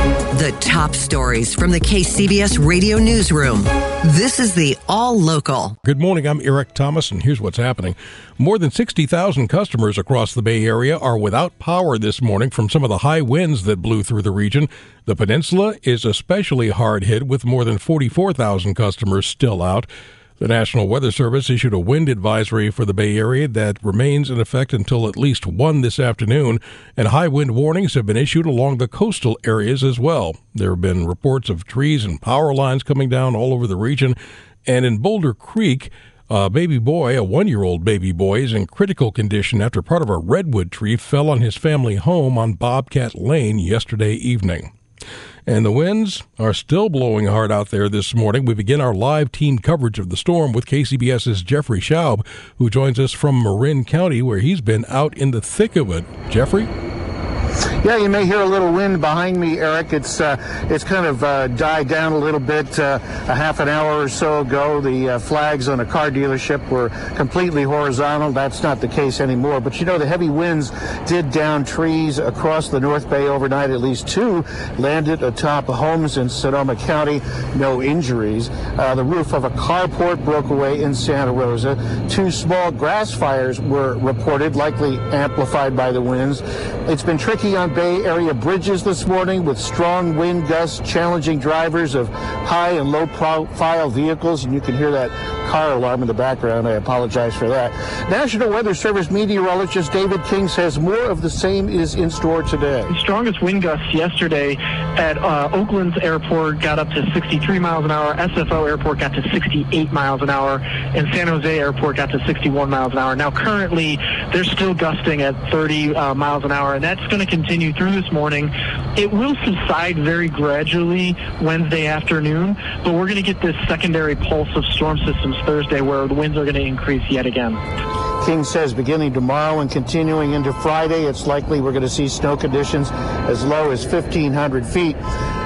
The top stories from the KCBS radio newsroom. This is the All Local. Good morning. I'm Eric Thomas, and here's what's happening. More than 60,000 customers across the Bay Area are without power this morning from some of the high winds that blew through the region. The peninsula is especially hard hit, with more than 44,000 customers still out. The National Weather Service issued a wind advisory for the Bay Area that remains in effect until at least 1 this afternoon, and high wind warnings have been issued along the coastal areas as well. There have been reports of trees and power lines coming down all over the region, and in Boulder Creek, a baby boy, a one year old baby boy, is in critical condition after part of a redwood tree fell on his family home on Bobcat Lane yesterday evening. And the winds are still blowing hard out there this morning. We begin our live team coverage of the storm with KCBS's Jeffrey Schaub, who joins us from Marin County, where he's been out in the thick of it. Jeffrey? Yeah, you may hear a little wind behind me, Eric. It's uh, it's kind of uh, died down a little bit. Uh, a half an hour or so ago, the uh, flags on a car dealership were completely horizontal. That's not the case anymore. But you know, the heavy winds did down trees across the North Bay overnight. At least two landed atop homes in Sonoma County. No injuries. Uh, the roof of a carport broke away in Santa Rosa. Two small grass fires were reported, likely amplified by the winds. It's been tricky on Bay Area bridges this morning with strong wind gusts challenging drivers of high and low profile vehicles. And you can hear that car alarm in the background. I apologize for that. National Weather Service meteorologist David King says more of the same is in store today. The strongest wind gusts yesterday at uh, Oakland's airport got up to 63 miles an hour. SFO airport got to 68 miles an hour. And San Jose airport got to 61 miles an hour. Now, currently, they're still gusting at 30 uh, miles an hour, and that's going to continue through this morning. It will subside very gradually Wednesday afternoon, but we're going to get this secondary pulse of storm systems Thursday where the winds are going to increase yet again. King says beginning tomorrow and continuing into Friday, it's likely we're going to see snow conditions as low as 1,500 feet.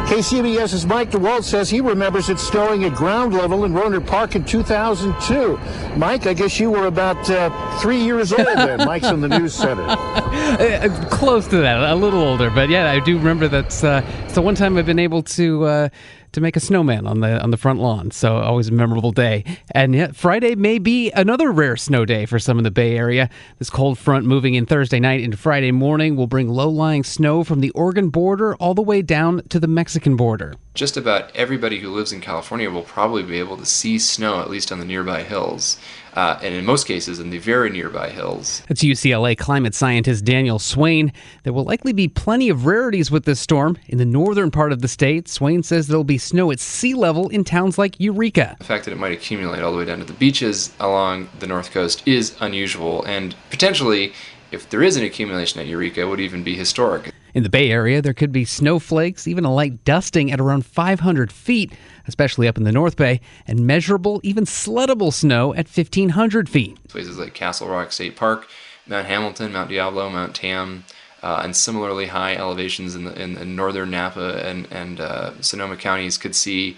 KCBS's Mike DeWalt says he remembers it snowing at ground level in Rohnert Park in 2002. Mike, I guess you were about uh, three years old then. Mike's in the news center. Uh, close to that, a little older, but yeah, I do remember that's uh, it's the one time I've been able to uh, to make a snowman on the on the front lawn. So always a memorable day. And yet Friday may be another rare snow day for some in the Bay Area. This cold front moving in Thursday night into Friday morning will bring low-lying snow from the Oregon border all the way down to the Mexican border. Just about everybody who lives in California will probably be able to see snow at least on the nearby hills uh, and in most cases in the very nearby hills. That's UCLA climate scientist Daniel Swain. There will likely be plenty of rarities with this storm. In the northern part of the state, Swain says there'll be snow at sea level in towns like Eureka. The fact that it might accumulate all the way down to the beaches along the north coast is unusual and potentially if there is an accumulation at Eureka, would even be historic. In the Bay Area, there could be snowflakes, even a light dusting at around 500 feet, especially up in the North Bay, and measurable, even sleddable snow at 1,500 feet. Places like Castle Rock State Park, Mount Hamilton, Mount Diablo, Mount Tam, uh, and similarly high elevations in the in, northern Napa and and uh, Sonoma counties could see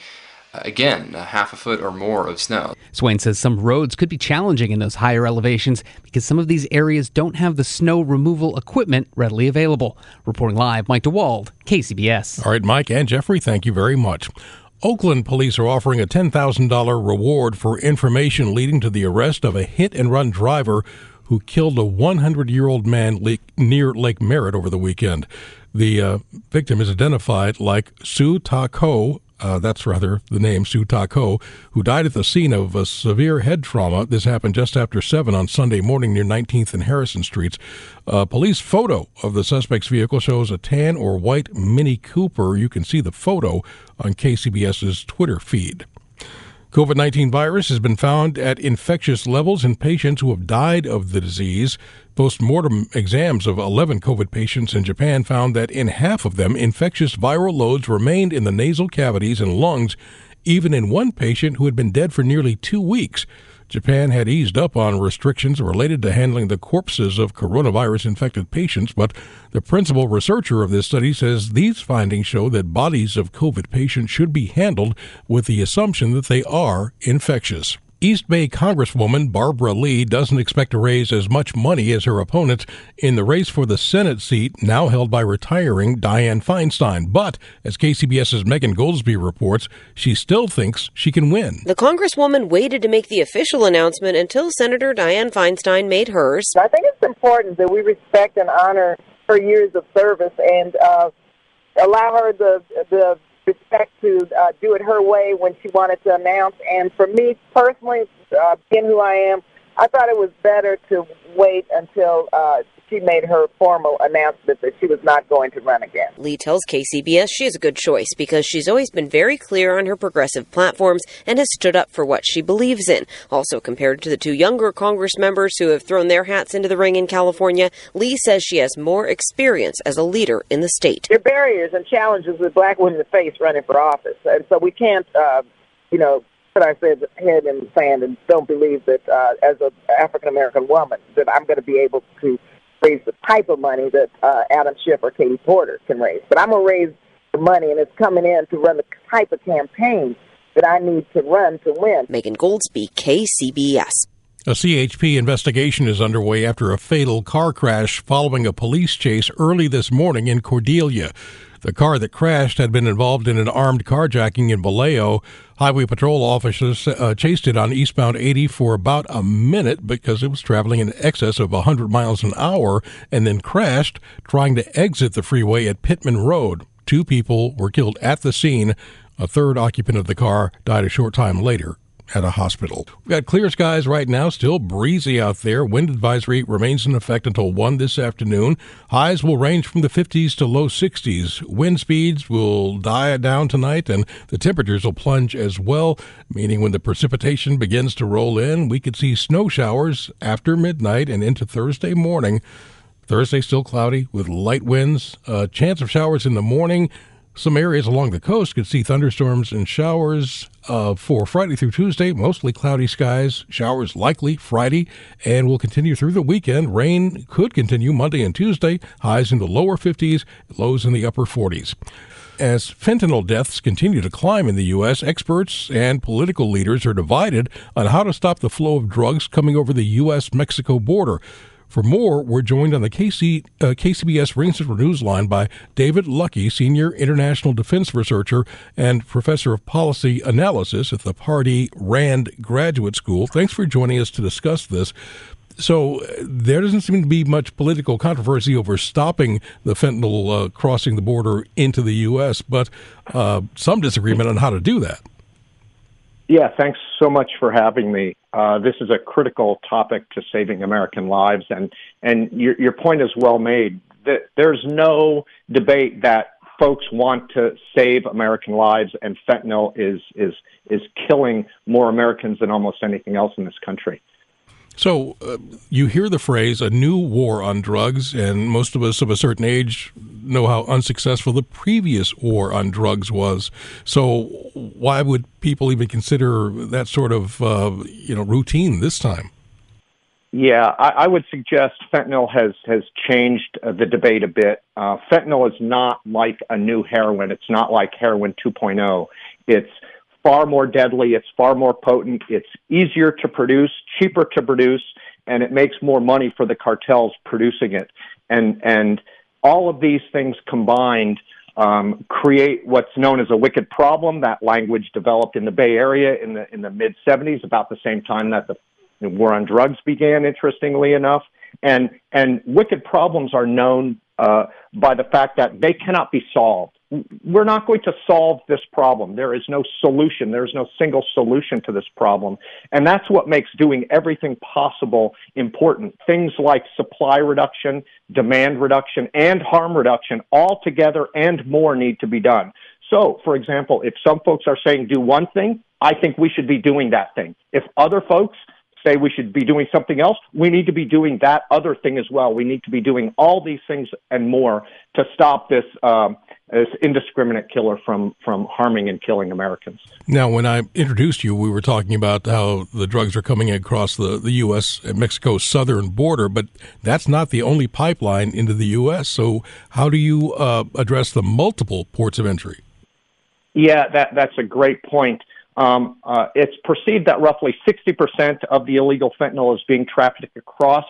again, a half a foot or more of snow. Swain says some roads could be challenging in those higher elevations because some of these areas don't have the snow removal equipment readily available. Reporting live, Mike DeWald, KCBS. All right, Mike and Jeffrey, thank you very much. Oakland police are offering a $10,000 reward for information leading to the arrest of a hit and run driver who killed a 100 year old man near Lake Merritt over the weekend. The uh, victim is identified like Su Ta Ko, uh, that's rather the name Sue Ta Ko, who died at the scene of a severe head trauma. This happened just after 7 on Sunday morning near 19th and Harrison Streets. A police photo of the suspect's vehicle shows a tan or white Mini Cooper. You can see the photo on KCBS's Twitter feed. COVID 19 virus has been found at infectious levels in patients who have died of the disease. Post mortem exams of 11 COVID patients in Japan found that in half of them, infectious viral loads remained in the nasal cavities and lungs, even in one patient who had been dead for nearly two weeks. Japan had eased up on restrictions related to handling the corpses of coronavirus infected patients, but the principal researcher of this study says these findings show that bodies of COVID patients should be handled with the assumption that they are infectious. East Bay Congresswoman Barbara Lee doesn't expect to raise as much money as her opponent in the race for the Senate seat now held by retiring Dianne Feinstein. But, as KCBS's Megan Goldsby reports, she still thinks she can win. The Congresswoman waited to make the official announcement until Senator Dianne Feinstein made hers. I think it's important that we respect and honor her years of service and uh, allow her the the respect to uh, do it her way when she wanted to announce. And for me personally, uh, being who I am, I thought it was better to wait until uh, she made her formal announcement that she was not going to run again. Lee tells KCBS she is a good choice because she's always been very clear on her progressive platforms and has stood up for what she believes in. Also, compared to the two younger Congress members who have thrown their hats into the ring in California, Lee says she has more experience as a leader in the state. There are barriers and challenges that black women face running for office, and so we can't, uh, you know, put our head in the sand and don't believe that uh, as an African American woman that I'm going to be able to raise the type of money that uh, Adam Schiff or Katie Porter can raise. But I'm going to raise the money, and it's coming in to run the type of campaign that I need to run to win. Megan Goldsby, KCBS. A CHP investigation is underway after a fatal car crash following a police chase early this morning in Cordelia. The car that crashed had been involved in an armed carjacking in Vallejo. Highway patrol officers uh, chased it on eastbound 80 for about a minute because it was traveling in excess of 100 miles an hour and then crashed trying to exit the freeway at Pittman Road. Two people were killed at the scene. A third occupant of the car died a short time later at a hospital. We've got clear skies right now, still breezy out there. Wind advisory remains in effect until 1 this afternoon. Highs will range from the 50s to low 60s. Wind speeds will die down tonight, and the temperatures will plunge as well, meaning when the precipitation begins to roll in, we could see snow showers after midnight and into Thursday morning. Thursday still cloudy with light winds. A chance of showers in the morning. Some areas along the coast could see thunderstorms and showers uh, for Friday through Tuesday. Mostly cloudy skies, showers likely Friday, and will continue through the weekend. Rain could continue Monday and Tuesday. Highs in the lower 50s, lows in the upper 40s. As fentanyl deaths continue to climb in the U.S., experts and political leaders are divided on how to stop the flow of drugs coming over the U.S. Mexico border. For more, we're joined on the KC, uh, KCBS Ring Central Newsline by David Luckey, Senior International Defense Researcher and Professor of Policy Analysis at the Pardee Rand Graduate School. Thanks for joining us to discuss this. So uh, there doesn't seem to be much political controversy over stopping the fentanyl uh, crossing the border into the U.S., but uh, some disagreement on how to do that. Yeah, thanks so much for having me. Uh, this is a critical topic to saving American lives, and and your your point is well made. There's no debate that folks want to save American lives, and fentanyl is is is killing more Americans than almost anything else in this country. So uh, you hear the phrase "a new war on drugs," and most of us of a certain age know how unsuccessful the previous war on drugs was. So why would people even consider that sort of uh, you know routine this time? Yeah, I, I would suggest fentanyl has has changed uh, the debate a bit. Uh, fentanyl is not like a new heroin. It's not like heroin 2.0. It's far more deadly, it's far more potent, it's easier to produce, cheaper to produce, and it makes more money for the cartels producing it. And and all of these things combined um, create what's known as a wicked problem. That language developed in the Bay Area in the in the mid 70s, about the same time that the, war on drugs began. Interestingly enough, and and wicked problems are known uh, by the fact that they cannot be solved. We're not going to solve this problem. There is no solution. There is no single solution to this problem. And that's what makes doing everything possible important. Things like supply reduction, demand reduction, and harm reduction all together and more need to be done. So, for example, if some folks are saying do one thing, I think we should be doing that thing. If other folks say we should be doing something else, we need to be doing that other thing as well. We need to be doing all these things and more to stop this um, this indiscriminate killer from from harming and killing Americans. Now, when I introduced you, we were talking about how the drugs are coming across the the U.S. and Mexico southern border, but that's not the only pipeline into the U.S. So, how do you uh, address the multiple ports of entry? Yeah, that that's a great point. Um, uh, it's perceived that roughly 60% of the illegal fentanyl is being trafficked across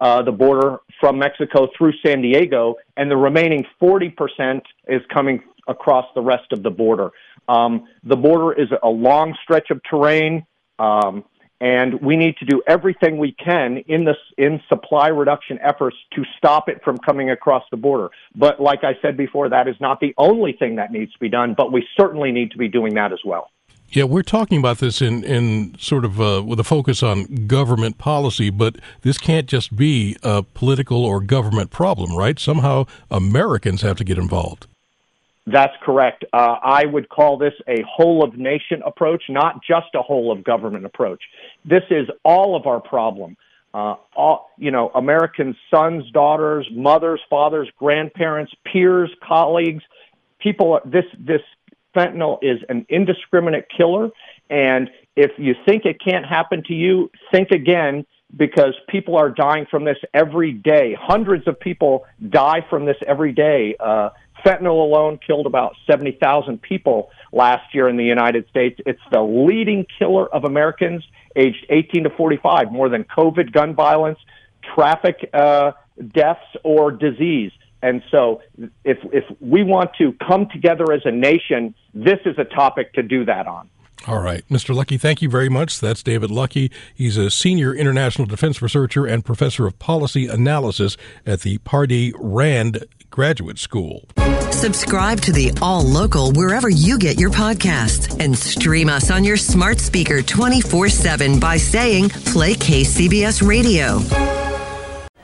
uh, the border from Mexico through San Diego, and the remaining 40% is coming across the rest of the border. Um, the border is a long stretch of terrain, um, and we need to do everything we can in this in supply reduction efforts to stop it from coming across the border. But like I said before, that is not the only thing that needs to be done, but we certainly need to be doing that as well. Yeah, we're talking about this in, in sort of uh, with a focus on government policy, but this can't just be a political or government problem, right? Somehow Americans have to get involved. That's correct. Uh, I would call this a whole of nation approach, not just a whole of government approach. This is all of our problem. Uh, all, you know, American sons, daughters, mothers, fathers, grandparents, peers, colleagues, people. This this fentanyl is an indiscriminate killer. And if you think it can't happen to you, think again because people are dying from this every day. Hundreds of people die from this every day. Uh, fentanyl alone killed about 70,000 people last year in the United States. It's the leading killer of Americans aged 18 to 45, more than COVID, gun violence, traffic uh, deaths, or disease. And so, if if we want to come together as a nation, this is a topic to do that on. All right, Mr. Luckey, thank you very much. That's David Luckey. He's a senior international defense researcher and professor of policy analysis at the Pardee Rand Graduate School. Subscribe to the All Local wherever you get your podcasts and stream us on your smart speaker 24 7 by saying Play KCBS Radio.